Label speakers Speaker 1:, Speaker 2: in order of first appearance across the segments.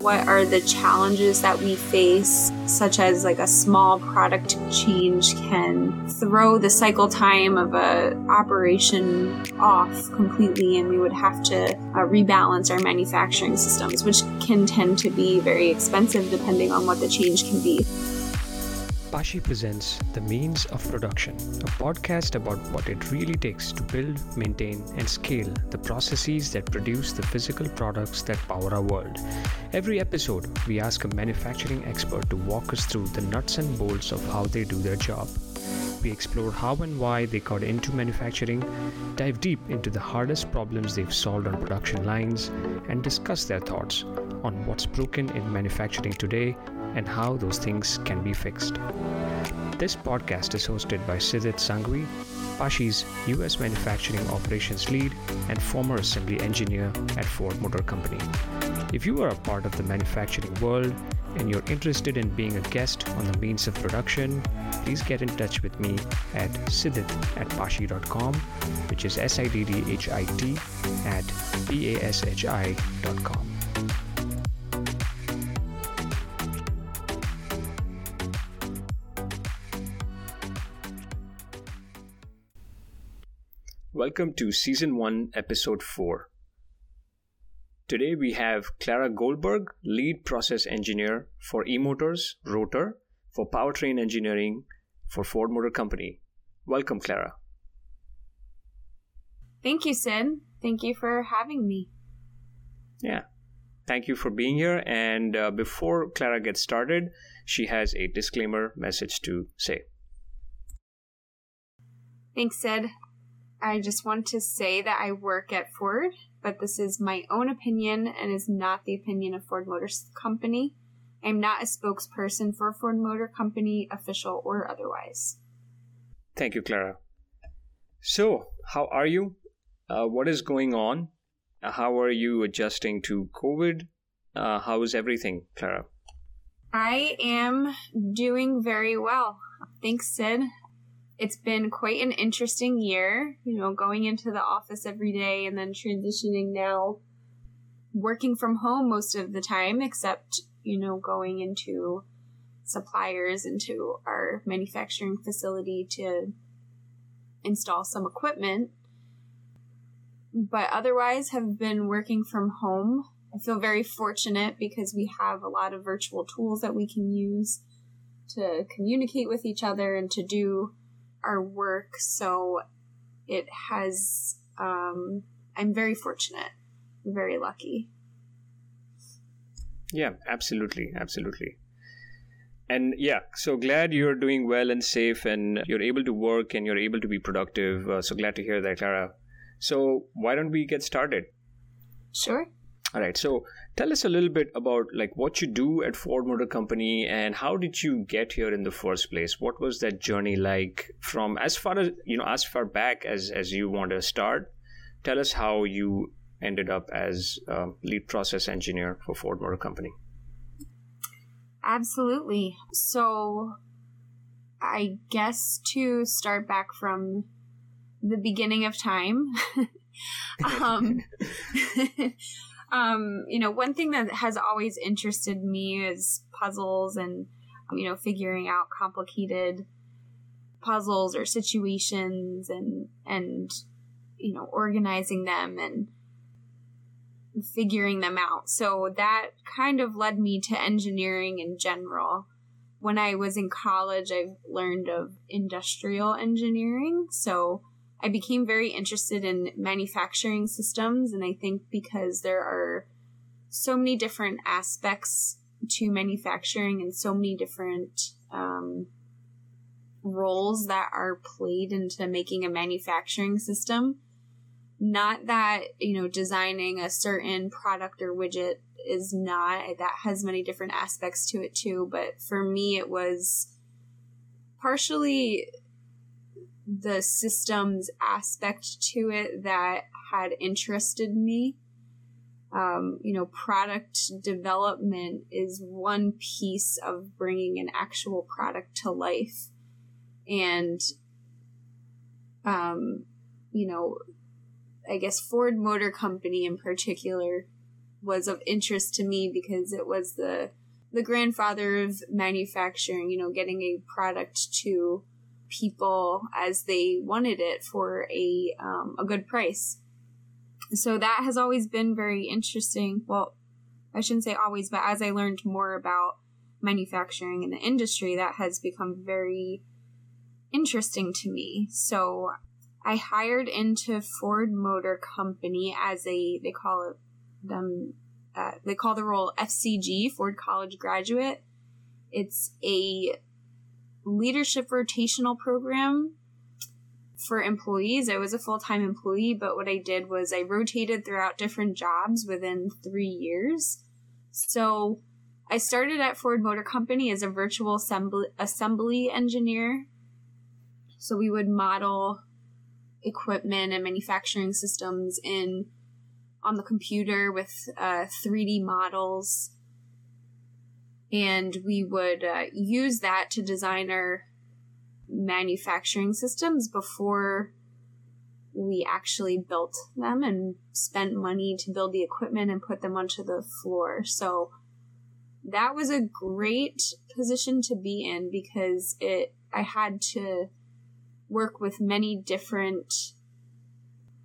Speaker 1: What are the challenges that we face, such as like a small product change can throw the cycle time of a operation off completely, and we would have to uh, rebalance our manufacturing systems, which can tend to be very expensive depending on what the change can be.
Speaker 2: Pashi presents The Means of Production, a podcast about what it really takes to build, maintain, and scale the processes that produce the physical products that power our world. Every episode, we ask a manufacturing expert to walk us through the nuts and bolts of how they do their job. We explore how and why they got into manufacturing, dive deep into the hardest problems they've solved on production lines, and discuss their thoughts on what's broken in manufacturing today and how those things can be fixed. This podcast is hosted by Siddhit Sanghvi, Pashi's US manufacturing operations lead and former assembly engineer at Ford Motor Company. If you are a part of the manufacturing world and you're interested in being a guest on the means of production, please get in touch with me at siddhit at pashi.com, which is S I D D H I T at P A S H I.com. Welcome to Season 1, Episode 4. Today we have Clara Goldberg, Lead Process Engineer for eMotors Rotor for Powertrain Engineering for Ford Motor Company. Welcome, Clara.
Speaker 1: Thank you, Sid. Thank you for having me.
Speaker 2: Yeah. Thank you for being here. And uh, before Clara gets started, she has a disclaimer message to say.
Speaker 1: Thanks, Sid. I just want to say that I work at Ford, but this is my own opinion and is not the opinion of Ford Motor Company. I'm not a spokesperson for Ford Motor Company, official or otherwise.
Speaker 2: Thank you, Clara. So, how are you? Uh, what is going on? Uh, how are you adjusting to COVID? Uh, how is everything, Clara?
Speaker 1: I am doing very well. Thanks, Sid it's been quite an interesting year, you know, going into the office every day and then transitioning now working from home most of the time, except, you know, going into suppliers into our manufacturing facility to install some equipment. But otherwise, have been working from home. I feel very fortunate because we have a lot of virtual tools that we can use to communicate with each other and to do our work. So it has, um, I'm very fortunate, very lucky.
Speaker 2: Yeah, absolutely. Absolutely. And yeah, so glad you're doing well and safe and you're able to work and you're able to be productive. Uh, so glad to hear that, Clara. So why don't we get started?
Speaker 1: Sure.
Speaker 2: All right. So tell us a little bit about like what you do at Ford Motor Company and how did you get here in the first place? What was that journey like from as far as you know as far back as as you want to start? Tell us how you ended up as lead process engineer for Ford Motor Company.
Speaker 1: Absolutely. So I guess to start back from the beginning of time. um, um, you know, one thing that has always interested me is puzzles and, you know, figuring out complicated puzzles or situations and, and, you know, organizing them and figuring them out. So that kind of led me to engineering in general. When I was in college, I learned of industrial engineering. So, I became very interested in manufacturing systems, and I think because there are so many different aspects to manufacturing and so many different um, roles that are played into making a manufacturing system. Not that, you know, designing a certain product or widget is not, that has many different aspects to it too, but for me, it was partially the systems aspect to it that had interested me. Um, you know, product development is one piece of bringing an actual product to life. And, um, you know, I guess Ford Motor Company in particular was of interest to me because it was the the grandfather of manufacturing, you know, getting a product to people as they wanted it for a um, a good price. So that has always been very interesting. Well, I shouldn't say always, but as I learned more about manufacturing in the industry, that has become very interesting to me. So I hired into Ford Motor Company as a they call it them uh, they call the role FCG Ford College Graduate. It's a leadership rotational program for employees. I was a full time employee, but what I did was I rotated throughout different jobs within three years. So I started at Ford Motor Company as a virtual assembly, assembly engineer. So we would model equipment and manufacturing systems in on the computer with uh, 3D models. And we would uh, use that to design our manufacturing systems before we actually built them and spent money to build the equipment and put them onto the floor. So that was a great position to be in because it I had to work with many different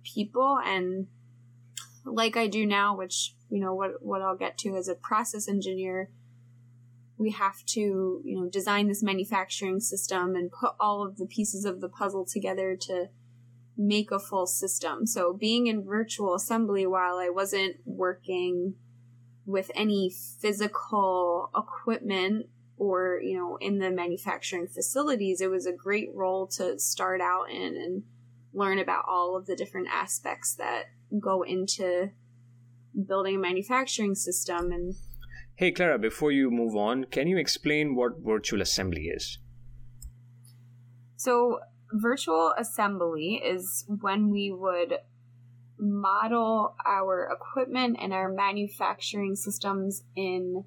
Speaker 1: people and like I do now, which you know what what I'll get to as a process engineer, we have to you know design this manufacturing system and put all of the pieces of the puzzle together to make a full system. So being in virtual assembly while I wasn't working with any physical equipment or you know in the manufacturing facilities it was a great role to start out in and learn about all of the different aspects that go into building a manufacturing system and
Speaker 2: hey clara before you move on can you explain what virtual assembly is
Speaker 1: so virtual assembly is when we would model our equipment and our manufacturing systems in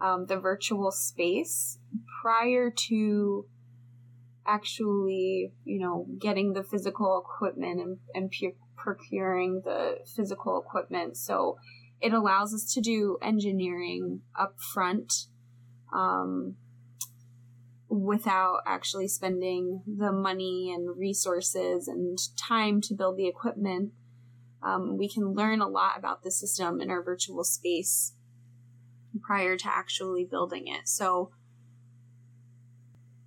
Speaker 1: um, the virtual space prior to actually, you know, getting the physical equipment and, and procuring the physical equipment. So it allows us to do engineering up front um, without actually spending the money and resources and time to build the equipment. Um, we can learn a lot about the system in our virtual space prior to actually building it. So,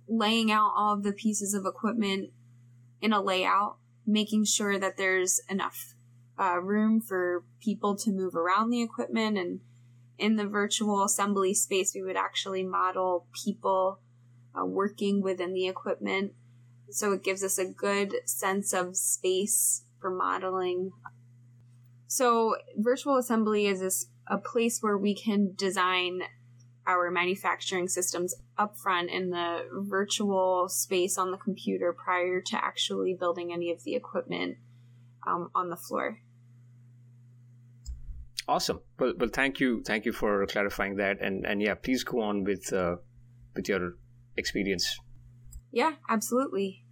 Speaker 1: laying out all of the pieces of equipment in a layout, making sure that there's enough uh, room for people to move around the equipment. And in the virtual assembly space, we would actually model people uh, working within the equipment. So it gives us a good sense of space for modeling. So virtual assembly is a, place where we can design our manufacturing systems upfront in the virtual space on the computer prior to actually building any of the equipment um, on the floor.
Speaker 2: Awesome. Well, well, thank you, thank you for clarifying that, and and yeah, please go on with uh, with your experience.
Speaker 1: Yeah, absolutely.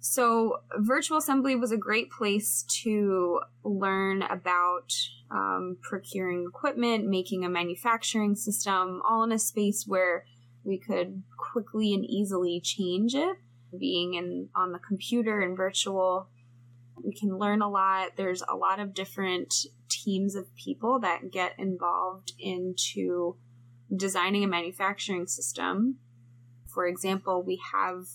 Speaker 1: So, virtual assembly was a great place to learn about um, procuring equipment, making a manufacturing system, all in a space where we could quickly and easily change it. Being in on the computer and virtual, we can learn a lot. There's a lot of different teams of people that get involved into designing a manufacturing system. For example, we have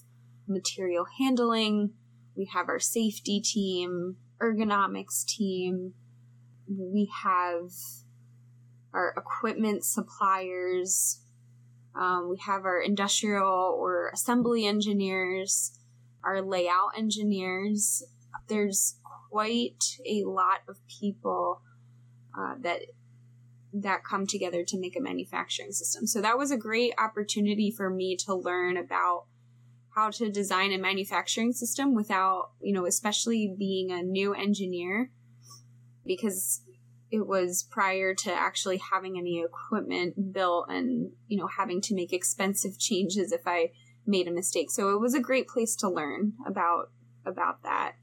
Speaker 1: material handling, we have our safety team, ergonomics team, we have our equipment suppliers, um, we have our industrial or assembly engineers, our layout engineers. There's quite a lot of people uh, that that come together to make a manufacturing system. So that was a great opportunity for me to learn about how to design a manufacturing system without, you know, especially being a new engineer because it was prior to actually having any equipment built and, you know, having to make expensive changes if I made a mistake. So it was a great place to learn about about that.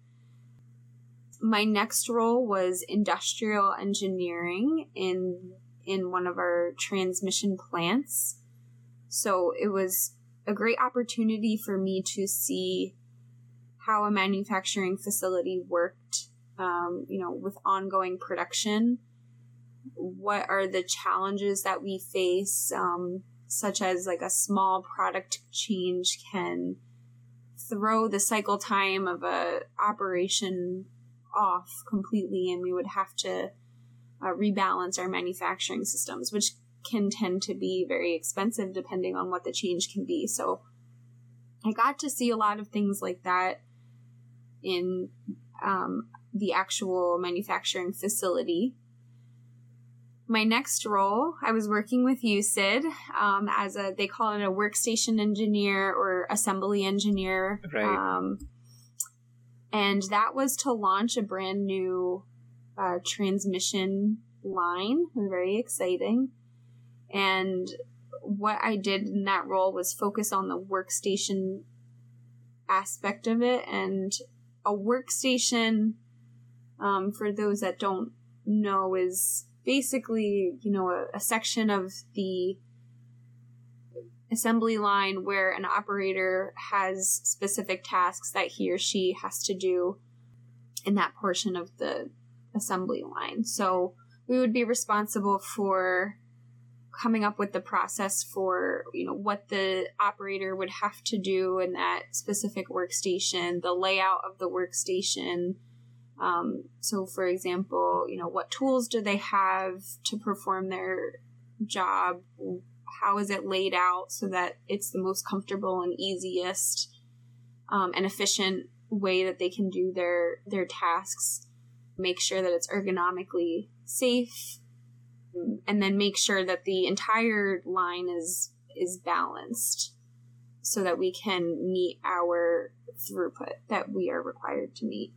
Speaker 1: My next role was industrial engineering in in one of our transmission plants. So it was a great opportunity for me to see how a manufacturing facility worked, um, you know, with ongoing production. What are the challenges that we face, um, such as like a small product change can throw the cycle time of a operation off completely, and we would have to uh, rebalance our manufacturing systems, which can tend to be very expensive depending on what the change can be. So I got to see a lot of things like that in um, the actual manufacturing facility. My next role, I was working with you Sid um, as a, they call it a workstation engineer or assembly engineer.
Speaker 2: Right.
Speaker 1: Um, and that was to launch a brand new uh, transmission line. Very exciting. And what I did in that role was focus on the workstation aspect of it. And a workstation, um, for those that don't know, is basically, you know, a, a section of the assembly line where an operator has specific tasks that he or she has to do in that portion of the assembly line. So we would be responsible for coming up with the process for you know what the operator would have to do in that specific workstation the layout of the workstation um, so for example you know what tools do they have to perform their job how is it laid out so that it's the most comfortable and easiest um, and efficient way that they can do their their tasks make sure that it's ergonomically safe and then make sure that the entire line is is balanced so that we can meet our throughput that we are required to meet.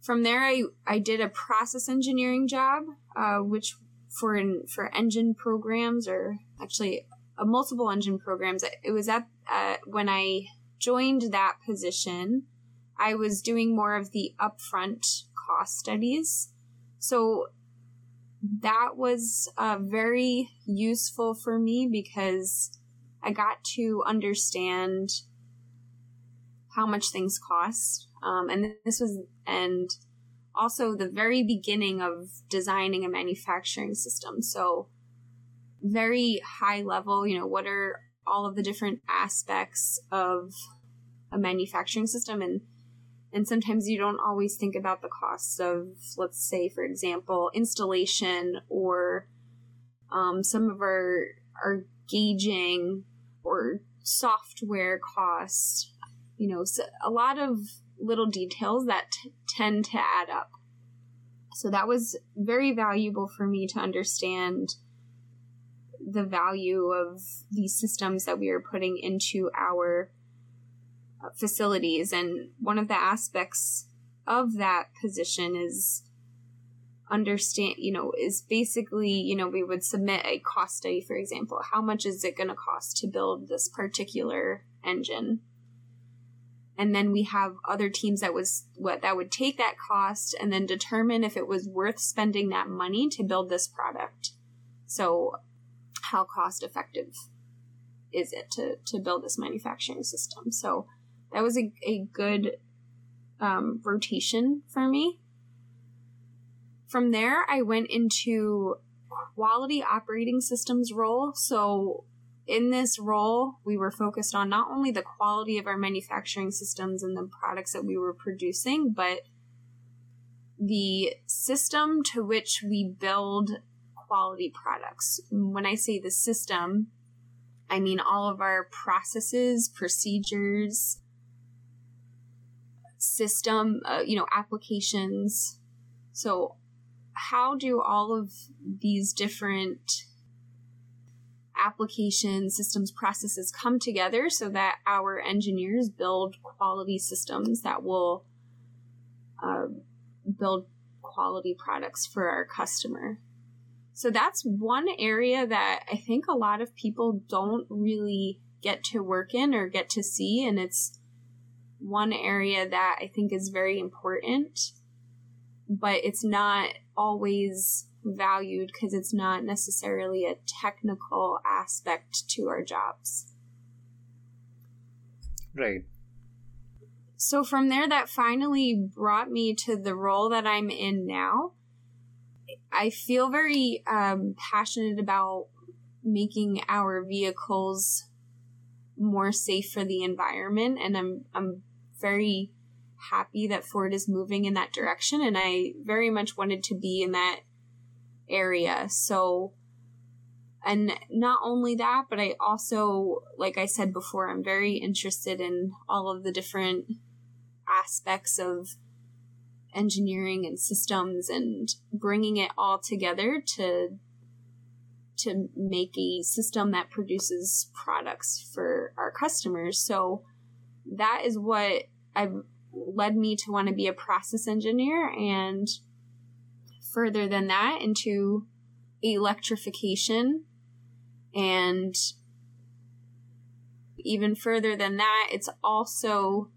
Speaker 1: From there, I, I did a process engineering job, uh, which for in, for engine programs or actually a multiple engine programs. It was at uh, when I joined that position, I was doing more of the upfront cost studies so that was uh, very useful for me because I got to understand how much things cost. Um, and this was, and also the very beginning of designing a manufacturing system. So, very high level, you know, what are all of the different aspects of a manufacturing system and and sometimes you don't always think about the costs of, let's say, for example, installation or um, some of our our gauging or software costs. You know, so a lot of little details that t- tend to add up. So that was very valuable for me to understand the value of these systems that we are putting into our uh, facilities. And one of the aspects of that position is understand, you know, is basically, you know, we would submit a cost study, for example. How much is it going to cost to build this particular engine? And then we have other teams that was what that would take that cost and then determine if it was worth spending that money to build this product. So, how cost effective is it to to build this manufacturing system? So, that was a, a good um, rotation for me. From there, I went into quality operating systems role. So, in this role, we were focused on not only the quality of our manufacturing systems and the products that we were producing, but the system to which we build quality products. When I say the system, I mean all of our processes, procedures, system, uh, you know, applications. So, how do all of these different applications, systems, processes come together so that our engineers build quality systems that will uh, build quality products for our customer? So that's one area that I think a lot of people don't really get to work in or get to see, and it's one area that I think is very important, but it's not always valued because it's not necessarily a technical aspect to our jobs.
Speaker 2: Right.
Speaker 1: So from there, that finally brought me to the role that I'm in now. I feel very um, passionate about making our vehicles more safe for the environment, and I'm I'm very happy that Ford is moving in that direction, and I very much wanted to be in that area. So, and not only that, but I also, like I said before, I'm very interested in all of the different aspects of engineering and systems and bringing it all together to to make a system that produces products for our customers. So that is what I've led me to want to be a process engineer and further than that into electrification and even further than that it's also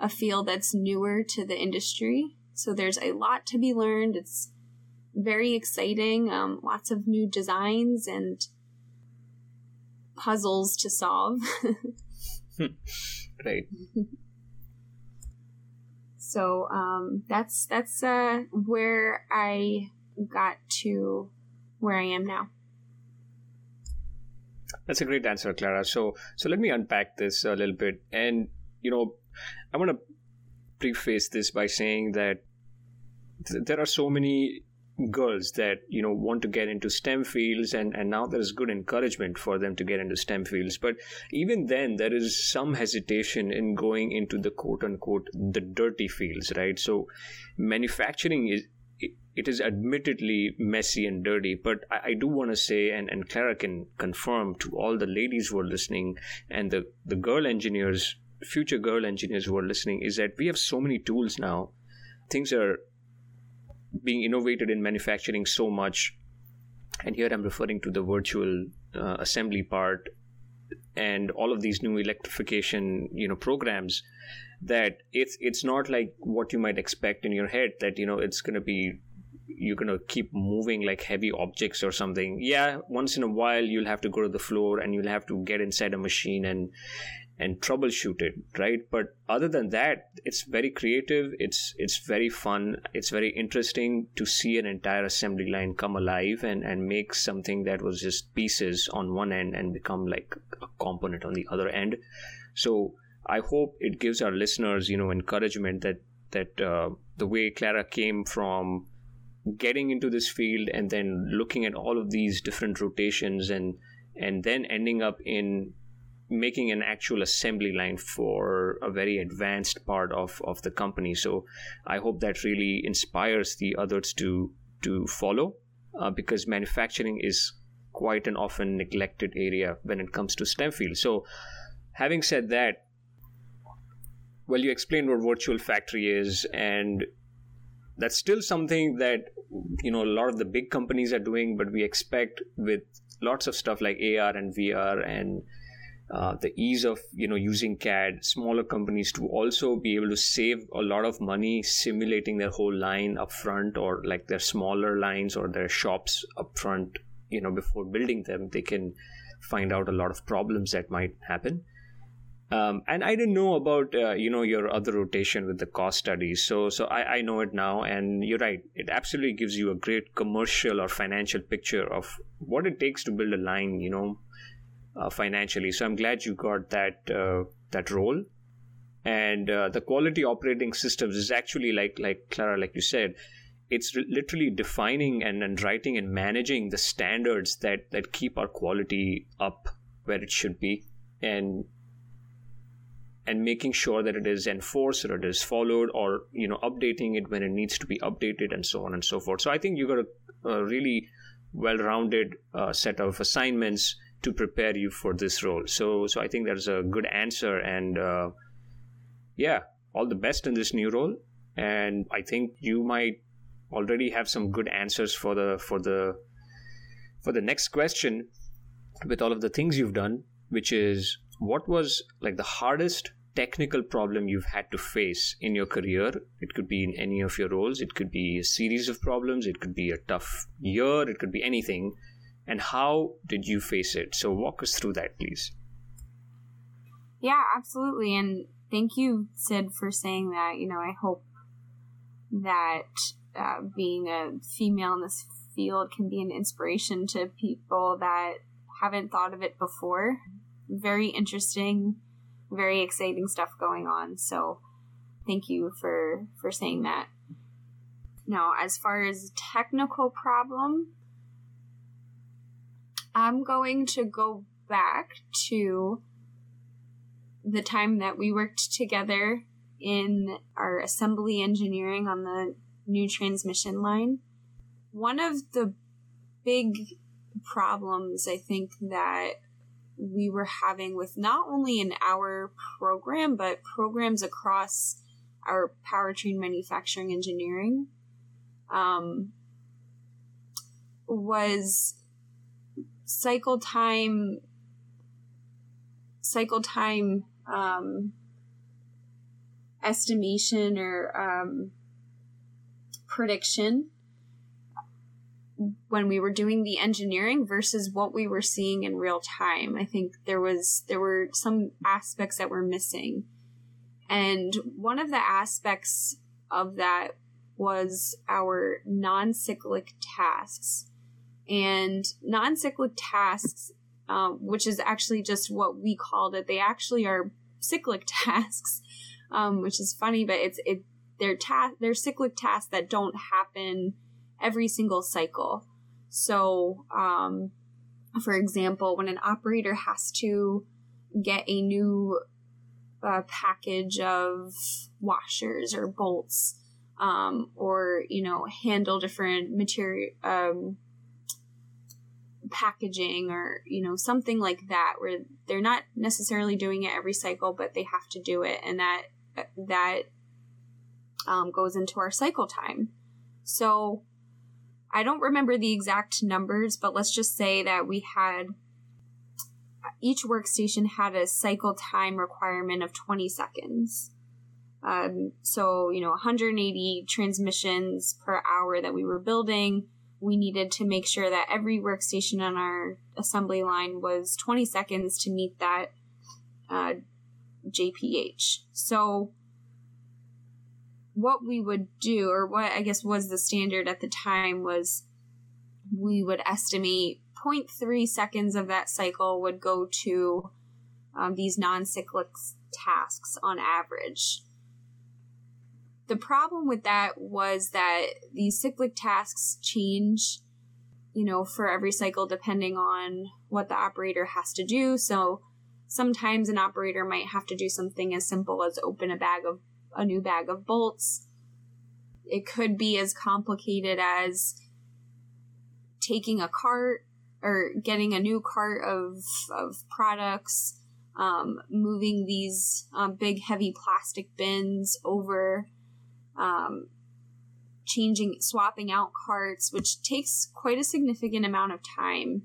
Speaker 1: a field that's newer to the industry. So there's a lot to be learned. It's very exciting. Um, lots of new designs and puzzles to solve.
Speaker 2: right.
Speaker 1: So um, that's that's uh, where I got to where I am now.
Speaker 2: That's a great answer, Clara. So so let me unpack this a little bit. And you know, I want to preface this by saying that th- there are so many girls that you know want to get into STEM fields, and and now there is good encouragement for them to get into STEM fields. But even then, there is some hesitation in going into the quote unquote the dirty fields, right? So manufacturing is it is admittedly messy and dirty, but I, do want to say, and, and Clara can confirm to all the ladies who are listening and the, the girl engineers future girl engineers who are listening is that we have so many tools now. Things are being innovated in manufacturing so much. And here I'm referring to the virtual uh, assembly part and all of these new electrification, you know, programs that it's it's not like what you might expect in your head that you know it's going to be you're going to keep moving like heavy objects or something yeah once in a while you'll have to go to the floor and you'll have to get inside a machine and and troubleshoot it right? But other than that it's very creative. It's it's very fun. It's very interesting to see an entire assembly line come alive and and make something that was just pieces on one end and become like a component on the other end. So i hope it gives our listeners you know encouragement that that uh, the way clara came from getting into this field and then looking at all of these different rotations and and then ending up in making an actual assembly line for a very advanced part of, of the company. So I hope that really inspires the others to to follow uh, because manufacturing is quite an often neglected area when it comes to STEM field. So having said that, well, you explained what virtual factory is and that's still something that you know a lot of the big companies are doing but we expect with lots of stuff like ar and vr and uh, the ease of you know using CAD, smaller companies to also be able to save a lot of money simulating their whole line up front or like their smaller lines or their shops up front. You know, before building them, they can find out a lot of problems that might happen. Um, and I didn't know about uh, you know your other rotation with the cost studies, so so I, I know it now, and you're right. It absolutely gives you a great commercial or financial picture of what it takes to build a line. You know, financially. So I'm glad you got that uh, that role. And uh, the quality operating systems is actually like like Clara, like you said, it's literally defining and, and writing and managing the standards that that keep our quality up where it should be, and and making sure that it is enforced or it is followed or you know updating it when it needs to be updated and so on and so forth so i think you got a, a really well-rounded uh, set of assignments to prepare you for this role. So, so I think that's a good answer, and uh, yeah, all the best in this new role. And I think you might already have some good answers for the for the for the next question with all of the things you've done, which is what was like the hardest technical problem you've had to face in your career. It could be in any of your roles, it could be a series of problems, it could be a tough year, it could be anything. And how did you face it? So, walk us through that, please.
Speaker 1: Yeah, absolutely. And thank you, Sid, for saying that. You know, I hope that uh, being a female in this field can be an inspiration to people that haven't thought of it before. Very interesting, very exciting stuff going on. So, thank you for for saying that. Now, as far as technical problem, I'm going to go back to the time that we worked together in our assembly engineering on the new transmission line. One of the big problems I think that we were having with not only in our program, but programs across our powertrain manufacturing engineering um, was cycle time cycle time um, estimation or um, prediction when we were doing the engineering versus what we were seeing in real time. I think there was there were some aspects that were missing. And one of the aspects of that was our non-cyclic tasks. And non-cyclic tasks, um, which is actually just what we called it, they actually are cyclic tasks, um, which is funny, but it's it they're ta- they're cyclic tasks that don't happen every single cycle. So, um, for example, when an operator has to get a new uh, package of washers or bolts, um, or you know, handle different material um, packaging, or you know, something like that, where they're not necessarily doing it every cycle, but they have to do it, and that that um, goes into our cycle time. So I don't remember the exact numbers, but let's just say that we had each workstation had a cycle time requirement of 20 seconds. Um, so, you know, 180 transmissions per hour that we were building. We needed to make sure that every workstation on our assembly line was 20 seconds to meet that uh, JPH. So, what we would do, or what I guess was the standard at the time, was we would estimate 0.3 seconds of that cycle would go to um, these non cyclic tasks on average. The problem with that was that these cyclic tasks change, you know, for every cycle depending on what the operator has to do. So sometimes an operator might have to do something as simple as open a bag of a new bag of bolts. It could be as complicated as taking a cart or getting a new cart of, of products, um, moving these um, big, heavy plastic bins over, um, changing, swapping out carts, which takes quite a significant amount of time.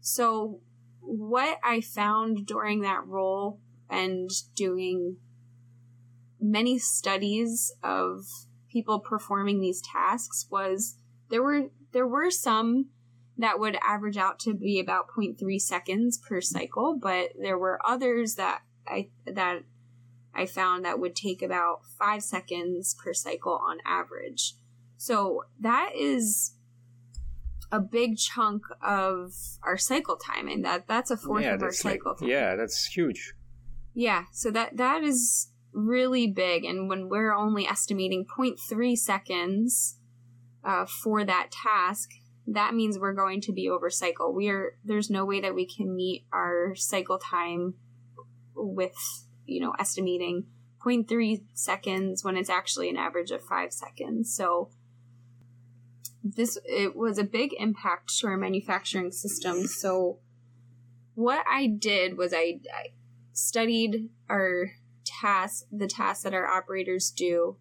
Speaker 1: So, what I found during that role and doing many studies of people performing these tasks was there were there were some that would average out to be about 0.3 seconds per cycle, but there were others that I that I found that would take about 5 seconds per cycle on average. So that is a big chunk of our cycle time and that that's a fourth yeah, of our cycle
Speaker 2: like, time. Yeah, that's huge.
Speaker 1: Yeah, so that that is really big. And when we're only estimating 0.3 seconds uh, for that task, that means we're going to be over cycle. We are there's no way that we can meet our cycle time with you know estimating 0.3 seconds when it's actually an average of five seconds. So this it was a big impact to our manufacturing system. So what I did was I, I studied our tasks, the tasks that our operators do,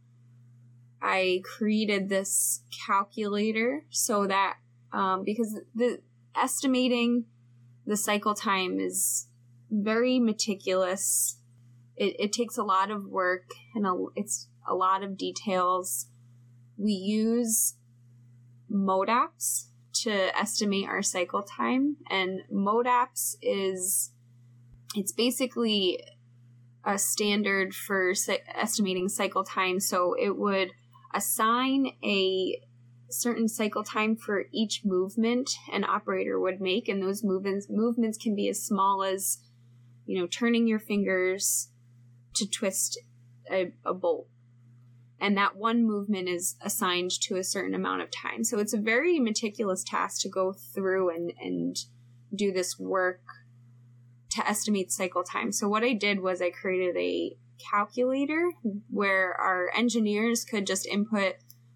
Speaker 1: I created this calculator so that um, because the estimating the cycle time is very meticulous. It, it takes a lot of work and a, it's a lot of details. We use MODAPTS to estimate our cycle time, and MODAPTS is it's basically a standard for estimating cycle time. So it would assign a certain cycle time for each movement an operator would make, and those movements movements can be as small as you know turning your fingers to twist a, a bolt and that one movement is assigned to a certain amount of time. So it's a very meticulous task to go through and, and do this work to estimate cycle time. So what I did was I created a calculator where our engineers could just input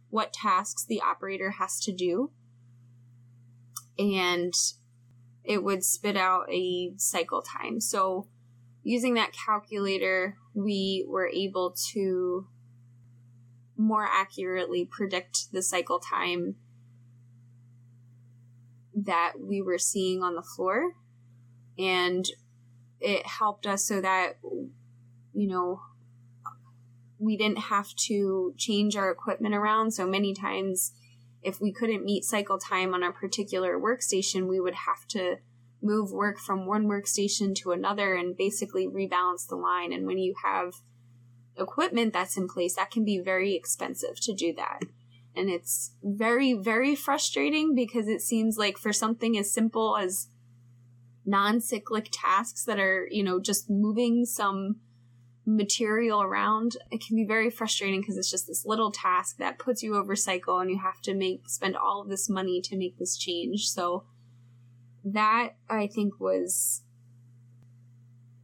Speaker 1: what tasks the operator has to do and it would spit out a cycle time. So using that calculator, we were able to more accurately predict the cycle time that we were seeing on the floor. And it helped us so that, you know, we didn't have to change our equipment around. So many times, if we couldn't meet cycle time on a particular workstation, we would have to move work from one workstation to another and basically rebalance the line. And when you have equipment that's in place, that can be very expensive to do that. And it's very, very frustrating because it seems like for something as simple as non cyclic tasks that are, you know, just moving some material around, it can be very frustrating because it's just this little task that puts you over cycle and you have to make spend all of this money to make this change. So that I think was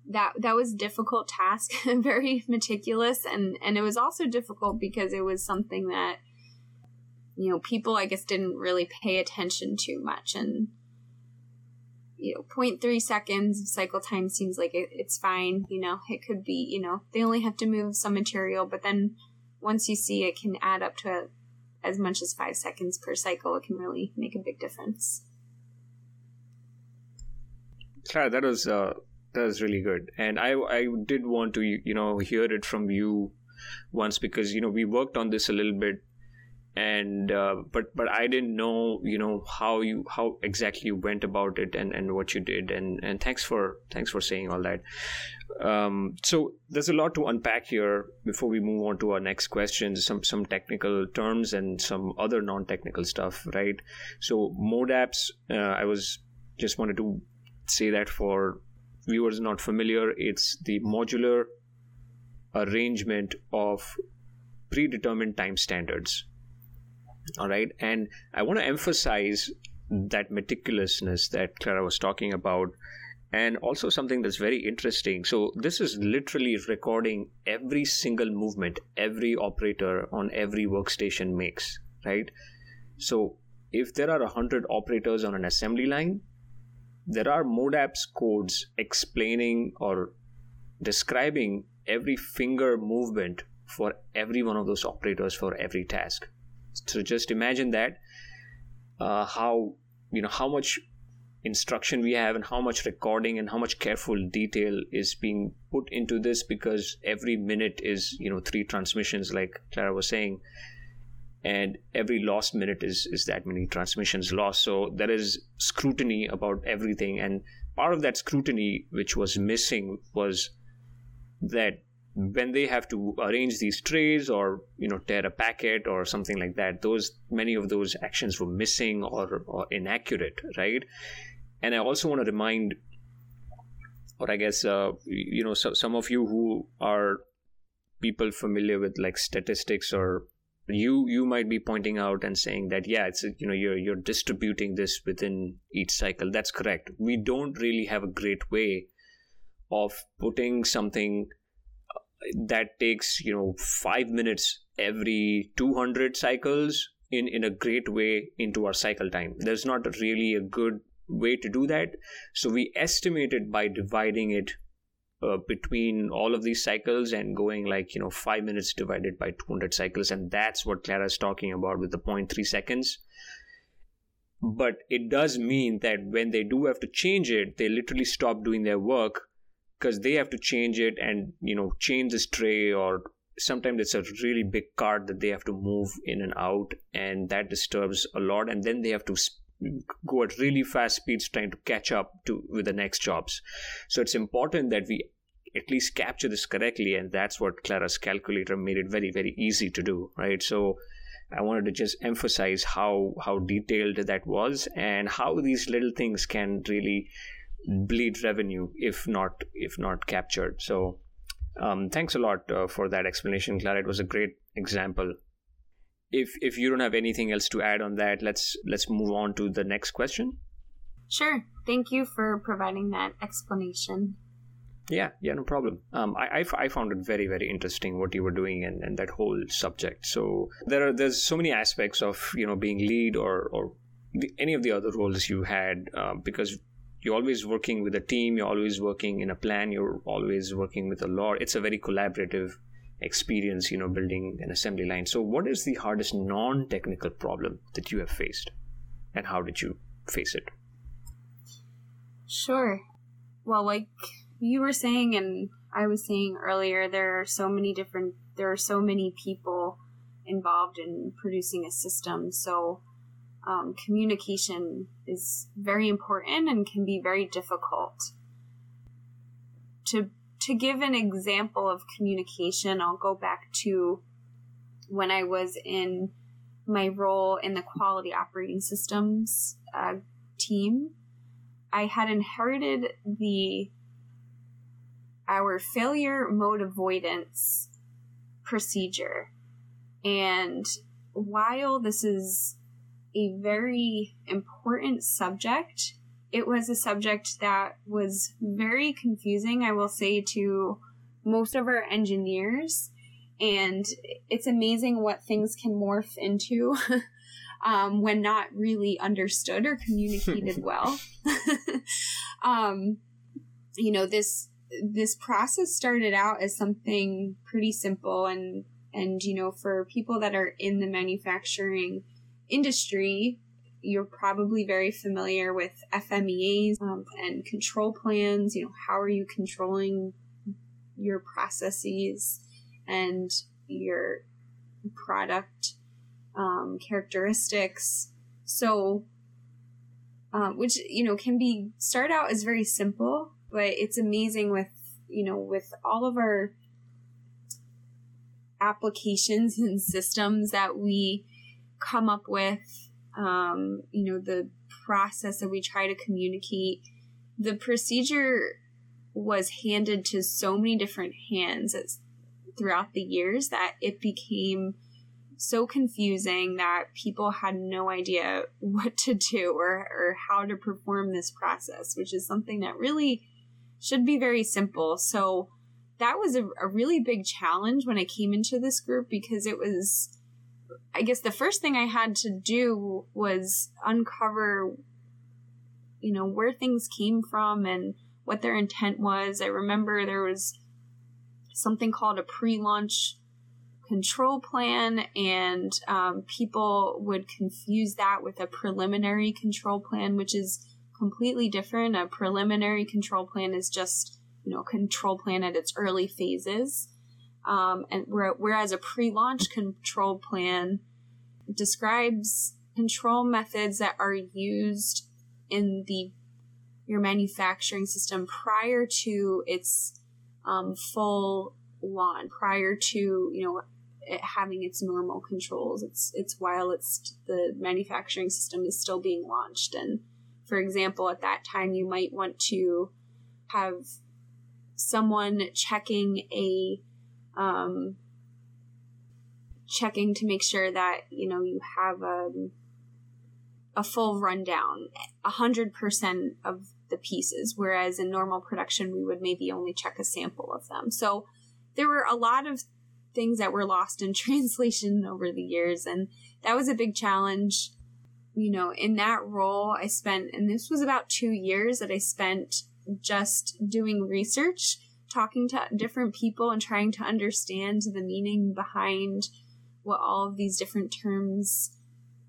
Speaker 1: that that was difficult task very meticulous and and it was also difficult because it was something that you know people i guess didn't really pay attention to much and you know 0.3 seconds of cycle time seems like it, it's fine you know it could be you know they only have to move some material but then once you see it can add up to as much as five seconds per cycle it can really make a big difference
Speaker 2: Clara, that was uh, that was really good. And i i did want to you know hear it from you once because you know we worked on this a little bit and uh, but but i didn't know you know how you how exactly you went about it and and what you did. And and thanks for thanks for saying all that. Um, so there's a lot to unpack here before we move on to our next questions some some technical terms and some other non-technical stuff right? So MODAPTS uh, i was just wanted to say that for viewers not familiar, it's the modular arrangement of predetermined time standards. All right. And I want to emphasize that meticulousness that Clara was talking about. And also something that's very interesting. So, this is literally recording every single movement every operator on every workstation makes, right? So, if there are 100 operators on an assembly line, there are MODAPTS codes explaining or describing every finger movement for every one of those operators for every task. So just imagine that uh, how you know how much instruction we have and how much recording and how much careful detail is being put into this because every minute is you know three transmissions like clara was saying and every lost minute is is that many transmissions lost. So there is scrutiny about everything. And part of that scrutiny which was missing was that when they have to arrange these trays or you know tear a packet or something like that those many of those actions were missing or, or inaccurate right? And i also want to remind or i guess uh, you know so, some of you who are people familiar with like statistics or you you might be pointing out and saying that yeah it's you know you're you're distributing this within each cycle. That's correct. We don't really have a great way of putting something uh, that takes you know 5 minutes every 200 cycles in in a great way into our cycle time. There's not really a good way to do that. So we estimate it by dividing it uh, between all of these cycles and going like you know five minutes divided by 200 cycles and that's what clara is talking about with the 0.3 seconds. But it does mean that when they do have to change it they literally stop doing their work because they have to change it and you know change this tray or sometimes it's a really big cart that they have to move in and out and that disturbs a lot and then they have to go at really fast speeds trying to catch up to with the next jobs. So it's important that we at least capture this correctly and that's what clara's calculator made it very very easy to do right? So i wanted to just emphasize how how detailed that was and how these little things can really bleed revenue if not if not captured. So um, thanks a lot uh, for that explanation clara. It was a great example if if you don't have anything else to add on that let's let's move on to the next question.
Speaker 1: Sure. Thank you for providing that explanation.
Speaker 2: Yeah yeah no problem. Um, I, I, I found it very very interesting what you were doing and, and that whole subject. So there are there's so many aspects of you know being lead or or the, any of the other roles you had uh, because you're always working with a team you're always working in a plan you're always working with a lot. It's a very collaborative experience you know building an assembly line. So what is the hardest non-technical problem that you have faced? And how did you face it?
Speaker 1: Sure. Well like you were saying and i was saying earlier there are so many different there are so many people involved in producing a system. So um, communication is very important and can be very difficult to to give an example of communication, I'll go back to when I was in my role in the quality operating systems uh, team. I had inherited the our failure mode avoidance procedure. And while this is a very important subject, it was a subject that was very confusing, I will say, to most of our engineers. And it's amazing what things can morph into um, when not really understood or communicated well. um, you know, this this process started out as something pretty simple and and you know for people that are in the manufacturing industry you're probably very familiar with FMEAs um, and control plans. You know, how are you controlling your processes and your product um, characteristics? So, um, which you know can be start out as very simple, but it's amazing with you know with all of our applications and systems that we come up with um, you know, the process that we try to communicate. The procedure was handed to so many different hands throughout the years that it became so confusing that people had no idea what to do or, or how to perform this process, which is something that really should be very simple. So that was a, a really big challenge when I came into this group because it was I guess the first thing I had to do was uncover, you know, where things came from and what their intent was. I remember there was something called a pre launch control plan, and um, people would confuse that with a preliminary control plan, which is completely different. A preliminary control plan is just, you know, control plan at its early phases. Um, and whereas a pre-launch control plan describes control methods that are used in the your manufacturing system prior to its um, full launch, prior to you know it having its normal controls. It's it's while it's the manufacturing system is still being launched. And for example, at that time, you might want to have someone checking a um, checking to make sure that you know you have a um, a full rundown, a hundred percent of the pieces, whereas in normal production we would maybe only check a sample of them. So there were a lot of things that were lost in translation over the years, and that was a big challenge. You know, in that role, I spent, and this was about two years that I spent just doing research talking to different people and trying to understand the meaning behind what all of these different terms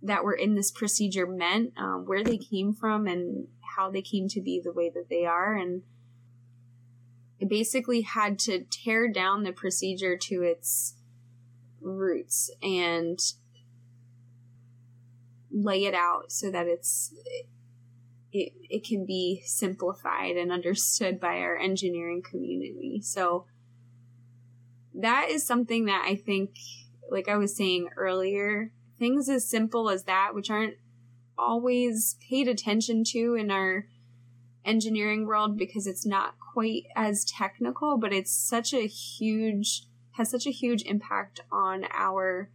Speaker 1: that were in this procedure meant, um, where they came from, and how they came to be the way that they are. And I basically had to tear down the procedure to its roots and lay it out so that it's it, it can be simplified and understood by our engineering community. So that is something that I think, like I was saying earlier, things as simple as that, which aren't always paid attention to in our engineering world because it's not quite as technical, but it's such a huge, has such a huge impact on our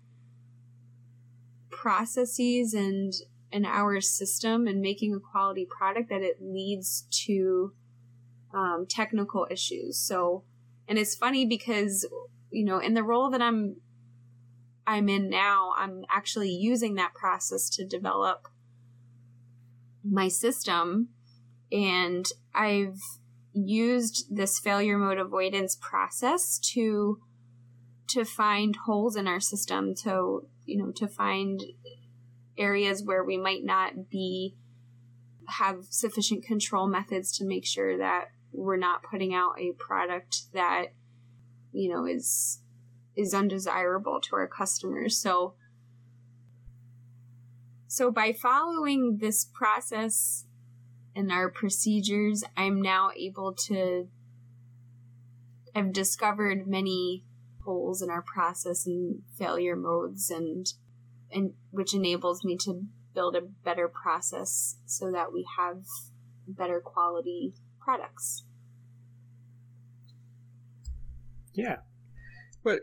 Speaker 1: processes and and our system and making a quality product that it leads to um, technical issues. So, and it's funny because you know in the role that I'm I'm in now, I'm actually using that process to develop my system, and I've used this failure mode avoidance process to to find holes in our system to you know to find areas where we might not be have sufficient control methods to make sure that we're not putting out a product that you know is is undesirable to our customers. So so by following this process and our procedures i'm now able to i've discovered many holes in our process and failure modes and and which enables me to build a better process so that we have better quality products.
Speaker 2: Yeah. Well,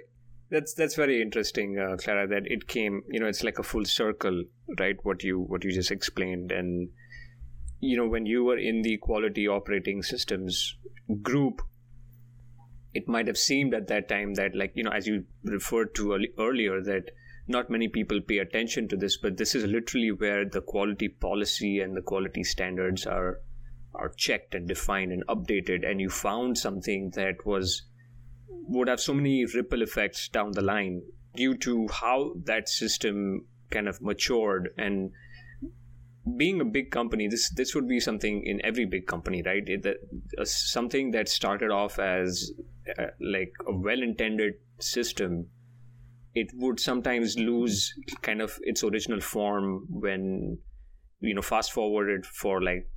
Speaker 2: that's that's very interesting, uh, Clara. That it came, you know, it's like a full circle, right? What you what you just explained, and you know, when you were in the quality operating systems group, it might have seemed at that time that, like, you know, as you referred to earlier, that not many people pay attention to this, but this is literally where the quality policy and the quality standards are are checked and defined and updated. And you found something that was would have so many ripple effects down the line due to how that system kind of matured and being a big company this this would be something in every big company right it, that, uh, something that started off as uh, like a well intended system it would sometimes lose kind of its original form when you know fast forwarded for like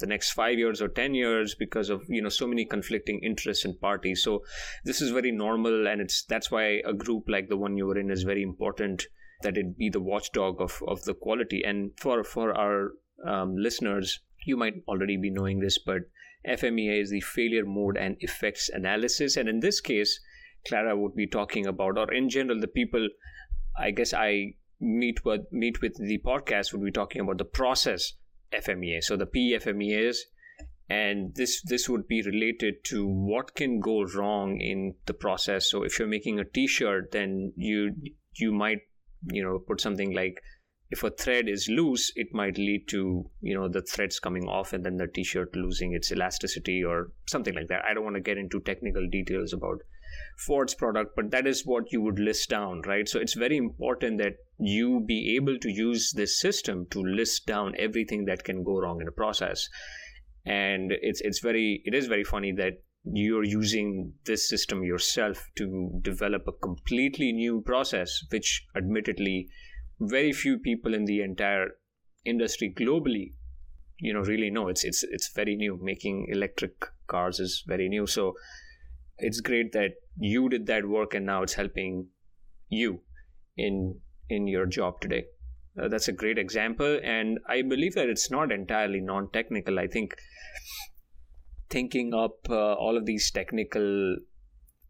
Speaker 2: the next five years or ten years because of you know so many conflicting interests and parties. So this is very normal and it's that's why a group like the one you were in is very important that it be the watchdog of of the quality. And for for our um, listeners you might already be knowing this but fmea is the failure mode and effects analysis. And in this case Clara would be talking about, or in general, the people I guess I meet with meet with the podcast would be talking about the process FMEA. So the PFMEAs, and this this would be related to what can go wrong in the process. So if you're making a T-shirt, then you you might you know put something like if a thread is loose, it might lead to you know the threads coming off and then the T-shirt losing its elasticity or something like that. I don't want to get into technical details about Ford's product, but that is what you would list down, right? So it's very important that you be able to use this system to list down everything that can go wrong in a process. And it's it's very it is very funny that you're using this system yourself to develop a completely new process, which admittedly very few people in the entire industry globally you know really know it's it's it's very new making electric cars is very new so it's great that you did that work and now it's helping you in in your job today. Uh, that's a great example and i believe that it's not entirely non-technical. I think thinking up uh, all of these technical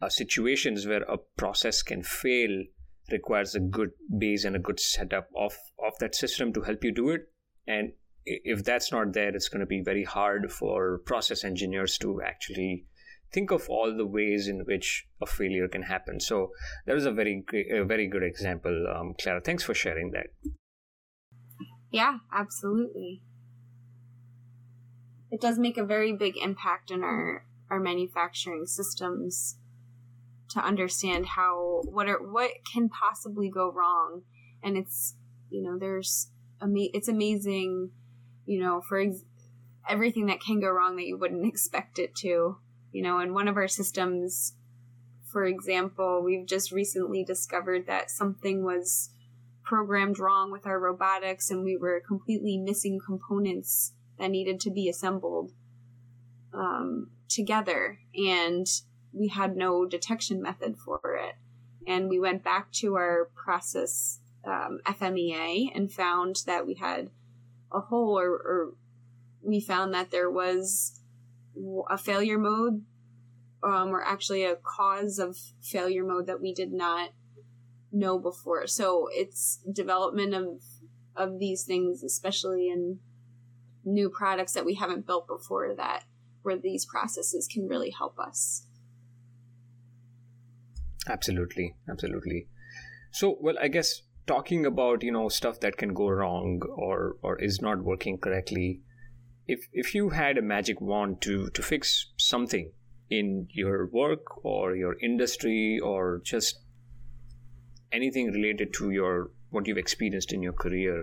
Speaker 2: uh, situations where a process can fail requires a good base and a good setup of of that system to help you do it. And if that's not there it's going to be very hard for process engineers to actually think of all the ways in which a failure can happen. So that was a very a very good example, um, Clara. Thanks for sharing that.
Speaker 1: Yeah, absolutely. It does make a very big impact in our our manufacturing systems to understand how what are what can possibly go wrong, and it's you know there's ama- it's amazing, you know for ex- everything that can go wrong that you wouldn't expect it to You know, in one of our systems, for example, we've just recently discovered that something was programmed wrong with our robotics and we were completely missing components that needed to be assembled um, together. And we had no detection method for it. And we went back to our process um, FMEA and found that we had a hole, or, or we found that there was a failure mode, um, or actually a cause of failure mode that we did not know before. So it's development of of these things, especially in new products that we haven't built before, that where these processes can really help us.
Speaker 2: Absolutely, absolutely. So, well, I guess talking about you know stuff that can go wrong or or is not working correctly, if if you had a magic wand to to fix something in your work or your industry or just anything related to your what you've experienced in your career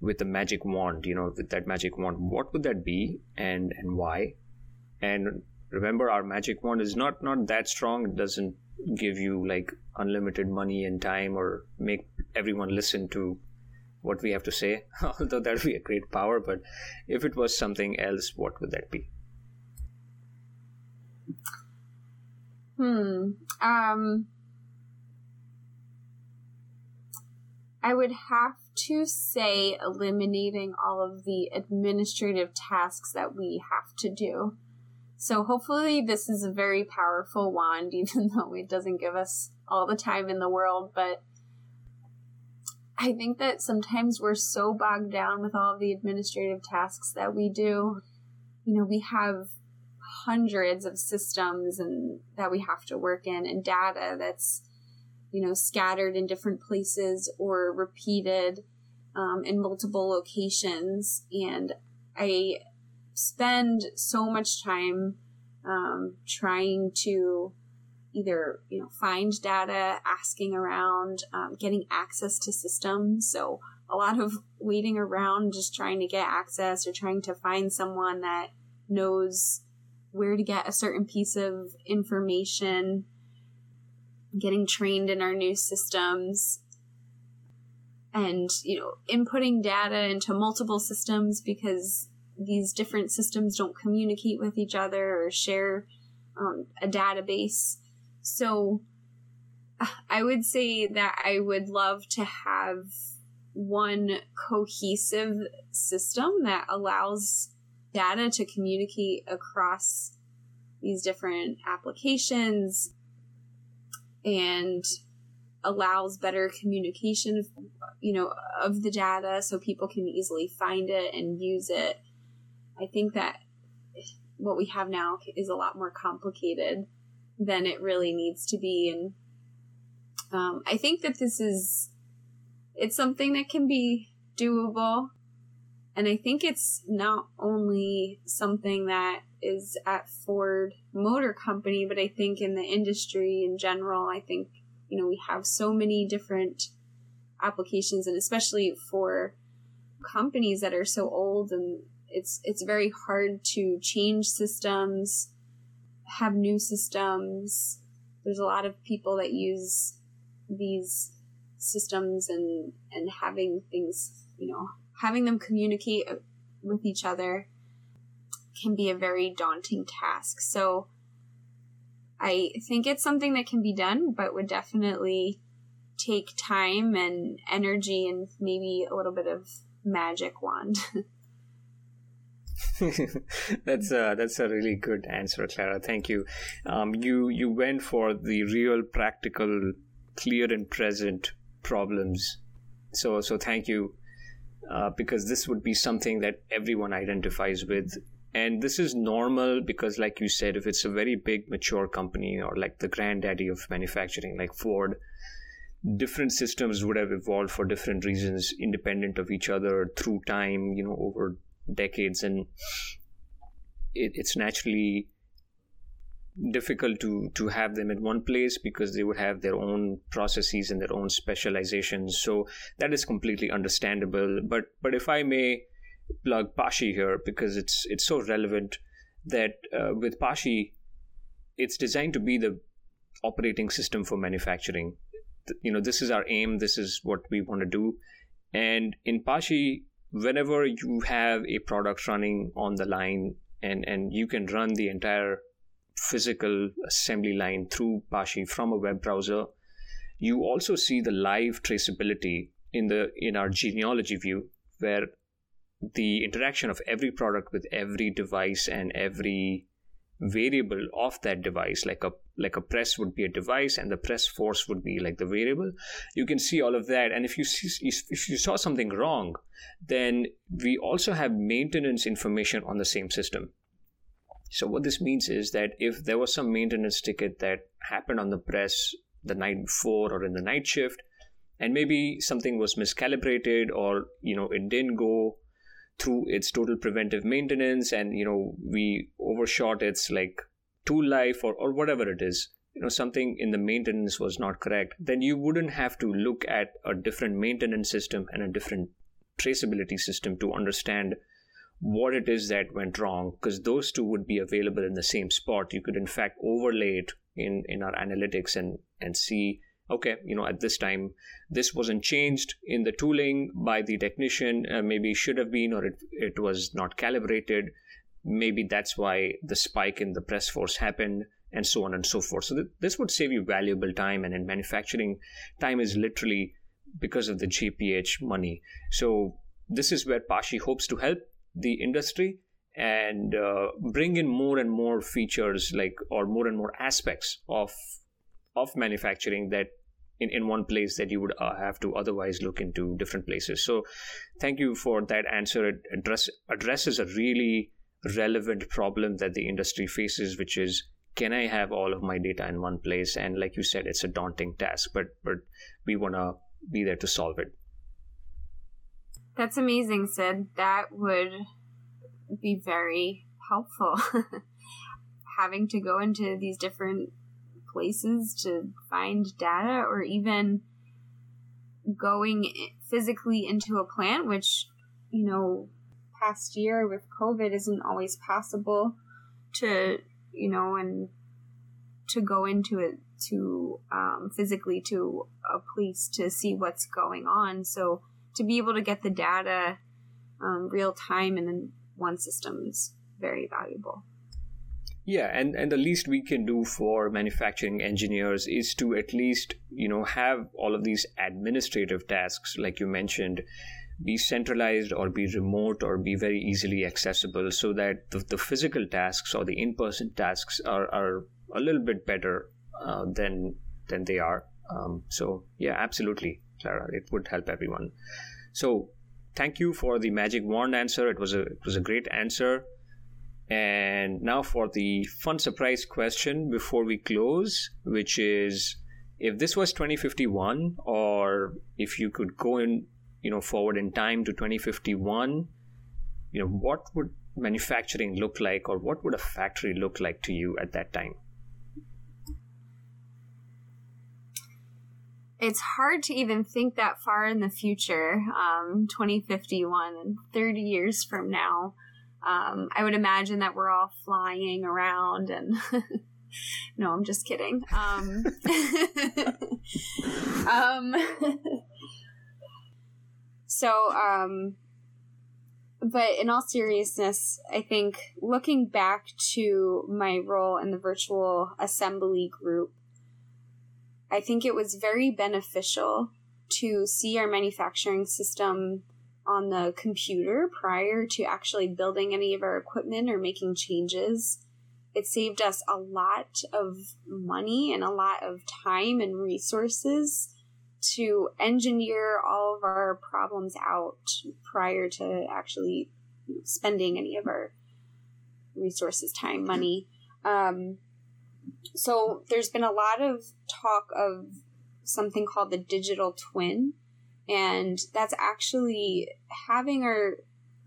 Speaker 2: with a magic wand you know with that magic wand what would that be and and why? And remember our magic wand is not not that strong. It doesn't give you like unlimited money and time or make everyone listen to what we have to say although that would be a great power but if it was something else what would that be
Speaker 1: hmm um i would have to say eliminating all of the administrative tasks that we have to do so hopefully this is a very powerful wand, even though it doesn't give us all the time in the world. But I think that sometimes we're so bogged down with all of the administrative tasks that we do. You know, we have hundreds of systems and that we have to work in and data that's you know scattered in different places or repeated um, in multiple locations and i spend so much time um, trying to either you know find data asking around um, getting access to systems. So a lot of waiting around just trying to get access or trying to find someone that knows where to get a certain piece of information. Getting trained in our new systems. And you know inputting data into multiple systems because these different systems don't communicate with each other or share um, a database. So ah, I would say that I would love to have one cohesive system that allows data to communicate across these different applications and allows better communication you know of the data so people can easily find it and use it. I think that what we have now is a lot more complicated than it really needs to be. And um, I think that this is, it's something that can be doable. And I think it's not only something that is at Ford Motor Company, but I think in the industry in general, I think, you know, we have so many different applications and especially for companies that are so old and it's it's very hard to change systems, have new systems. There's a lot of people that use these systems and and having things, you know, having them communicate uh, with each other can be a very daunting task. So I think it's something that can be done, but would definitely take time and energy and maybe a little bit of magic wand.
Speaker 2: that's a that's a really good answer, Clara. Thank you. Um, you you went for the real, practical, clear and present problems. So so thank you, uh, because this would be something that everyone identifies with. And this is normal because, like you said, if it's a very big, mature company or like the granddaddy of manufacturing, like Ford, different systems would have evolved for different reasons independent of each other through time you know over decades and it, it's naturally difficult to to have them in one place because they would have their own processes and their own specializations so that is completely understandable but but if i may plug pashi here because it's it's so relevant that uh, with pashi it's designed to be the operating system for manufacturing. You know, this is our aim. This is what we want to do. And in Pashi, whenever you have a product running on the line and, and you can run the entire physical assembly line through Pashi from a web browser, you also see the live traceability in the in our genealogy view where the interaction of every product with every device and every variable of that device like a like a press would be a device and the press force would be like the variable. You can see all of that. And if you see if you saw something wrong then we also have maintenance information on the same system. So what this means is that if there was some maintenance ticket that happened on the press the night before or in the night shift and maybe something was miscalibrated or you know it didn't go through its total preventive maintenance and you know we overshot its like tool life or, or whatever it is you know something in the maintenance was not correct then you wouldn't have to look at a different maintenance system and a different traceability system to understand what it is that went wrong because those two would be available in the same spot. You could in fact overlay it in in our analytics and and see okay you know at this time this wasn't changed in the tooling by the technician. Uh, maybe should have been or it, it was not calibrated. Maybe that's why the spike in the press force happened and so on and so forth. So th- this would save you valuable time and in manufacturing time is literally because of the JPH money. So this is where pashi hopes to help the industry and uh, bring in more and more features like or more and more aspects of of manufacturing that in, in one place that you would uh, have to otherwise look into different places. So, thank you for that answer. It address, addresses a really relevant problem that the industry faces, which is can I have all of my data in one place? And like you said, it's a daunting task, but but we want to be there to solve it.
Speaker 1: That's amazing, Sid. That would be very helpful. Having to go into these different places to find data or even going physically into a plant, which, you know, past year with COVID isn't always possible to, you know, and to go into it to um, physically to a place to see what's going on. So to be able to get the data um, real time in one system is very valuable.
Speaker 2: Yeah, and, and the least we can do for manufacturing engineers is to at least, you know, have all of these administrative tasks, like you mentioned, be centralized or be remote or be very easily accessible so that the, the physical tasks or the in-person tasks are, are a little bit better uh, than than they are. Um, so yeah, absolutely, Clara, it would help everyone. So thank you for the magic wand answer. It was a it was a great answer. And now for the fun surprise question before we close, which is if this was 2051 or if you could go in, you know, forward in time to 2051, you know, what would manufacturing look like or what would a factory look like to you at that time?
Speaker 1: It's hard to even think that far in the future, um, 2051 and 30 years from now. Um, I would imagine that we're all flying around and. no, I'm just kidding. Um, um, so, um, but in all seriousness, I think looking back to my role in the virtual assembly group, I think it was very beneficial to see our manufacturing system on the computer prior to actually building any of our equipment or making changes. It saved us a lot of money and a lot of time and resources to engineer all of our problems out prior to actually spending any of our resources, time, money. Um, so there's been a lot of talk of something called the digital twin and that's actually having our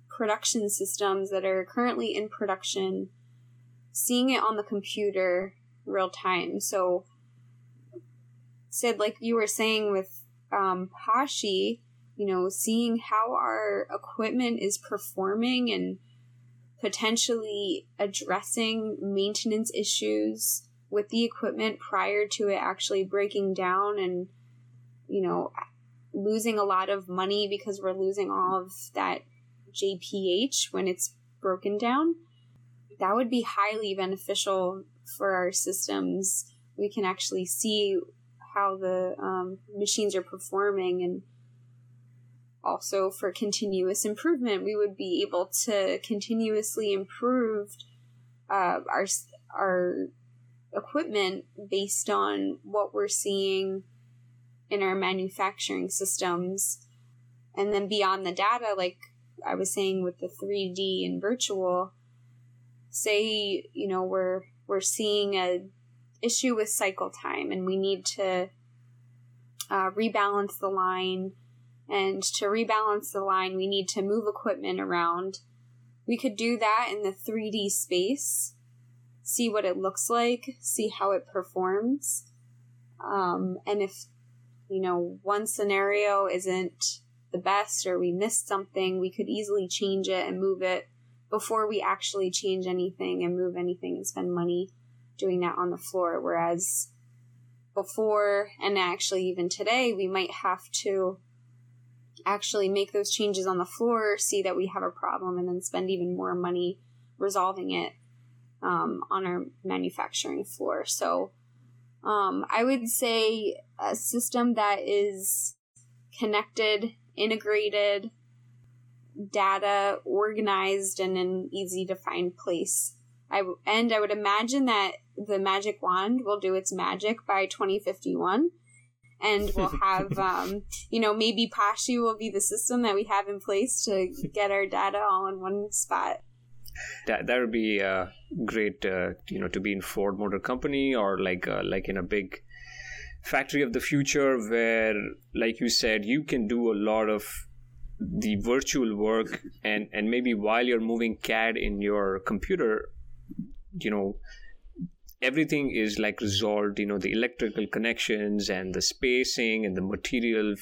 Speaker 1: production systems that are currently in production, seeing it on the computer real time. So, Sid, like you were saying with um, Pashi, you know, seeing how our equipment is performing and potentially addressing maintenance issues with the equipment prior to it actually breaking down and, you know, losing a lot of money because we're losing all of that JPH when it's broken down, that would be highly beneficial for our systems. We can actually see how the um, machines are performing and also for continuous improvement we would be able to continuously improve uh, our our equipment based on what we're seeing in our manufacturing systems. And then beyond the data like i was saying with the 3d and virtual say you know we're we're seeing a issue with cycle time and we need to uh, rebalance the line. And to rebalance the line we need to move equipment around. We could do that in the 3d space see what it looks like see how it performs. Um, and if you know one scenario isn't the best or we missed something we could easily change it and move it before we actually change anything and move anything and spend money doing that on the floor. Whereas before, and actually even today, we might have to actually make those changes on the floor, see that we have a problem, and then spend even more money resolving it um, on our manufacturing floor. So um, I would say a system that is connected, integrated, data organized in an easy to find place. I and I would imagine that the magic wand will do its magic by 2051 and we'll have um, you know maybe Pashi will be the system that we have in place to get our data all in one spot.
Speaker 2: That that would be uh, great, uh, you know, to be in Ford Motor Company or like uh, like in a big factory of the future where, like you said, you can do a lot of the virtual work and and maybe while you're moving CAD in your computer, you know everything is like resolved you know the electrical connections and the spacing and the material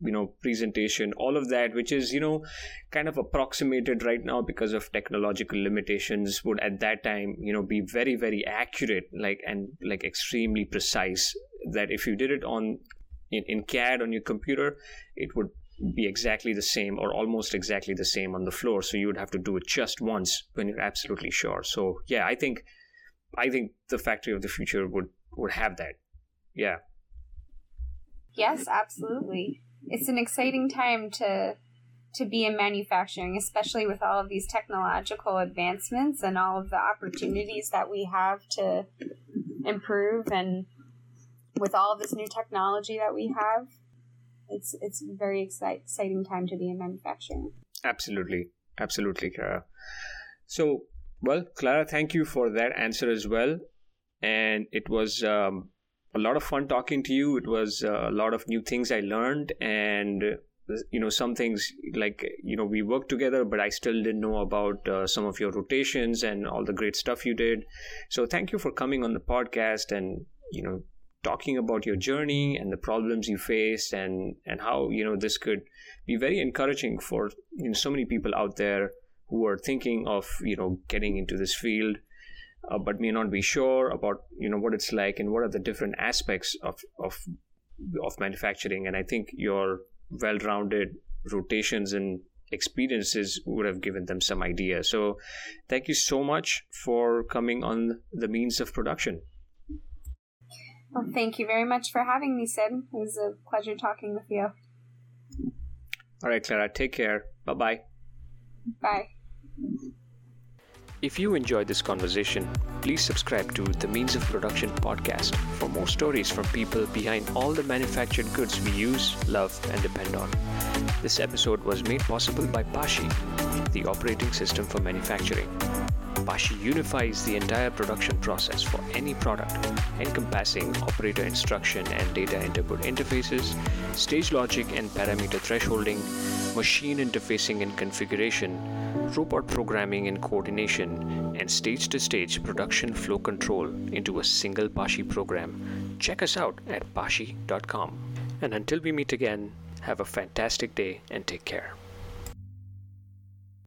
Speaker 2: you know presentation all of that which is you know kind of approximated right now because of technological limitations would at that time you know be very very accurate like and like extremely precise that if you did it on in, in cad on your computer it would be exactly the same or almost exactly the same on the floor so you would have to do it just once when you're absolutely sure so yeah i think I think the factory of the future would would have that. Yeah.
Speaker 1: Yes, absolutely. It's an exciting time to to be in manufacturing, especially with all of these technological advancements and all of the opportunities that we have to improve and with all of this new technology that we have, it's it's a very exciting time to be in manufacturing.
Speaker 2: Absolutely. Absolutely, Clara. So well, Clara, thank you for that answer as well. And it was um, a lot of fun talking to you. It was uh, a lot of new things I learned, and you know some things like you know we worked together, but I still didn't know about uh, some of your rotations and all the great stuff you did. So thank you for coming on the podcast and you know talking about your journey and the problems you faced and and how you know this could be very encouraging for you know so many people out there who are thinking of you know getting into this field uh, but may not be sure about you know what it's like and what are the different aspects of of of manufacturing. And i think your well-rounded rotations and experiences would have given them some idea. So thank you so much for coming on the means of production.
Speaker 1: Well thank you very much for having me sid. It was a pleasure talking with you.
Speaker 2: All right clara take care. Bye-bye.
Speaker 1: Bye
Speaker 2: if you enjoyed this conversation, please subscribe to the Means of Production podcast for more stories from people behind all the manufactured goods we use, love, and depend on. This episode was made possible by Pashi, the operating system for manufacturing. Pashi unifies the entire production process for any product, encompassing operator instruction and data input interfaces, stage logic and parameter thresholding, machine interfacing and configuration, robot programming and coordination, and stage to stage production flow control into a single Pashi program. Check us out at pashi.com. And until we meet again, have a fantastic day and take care.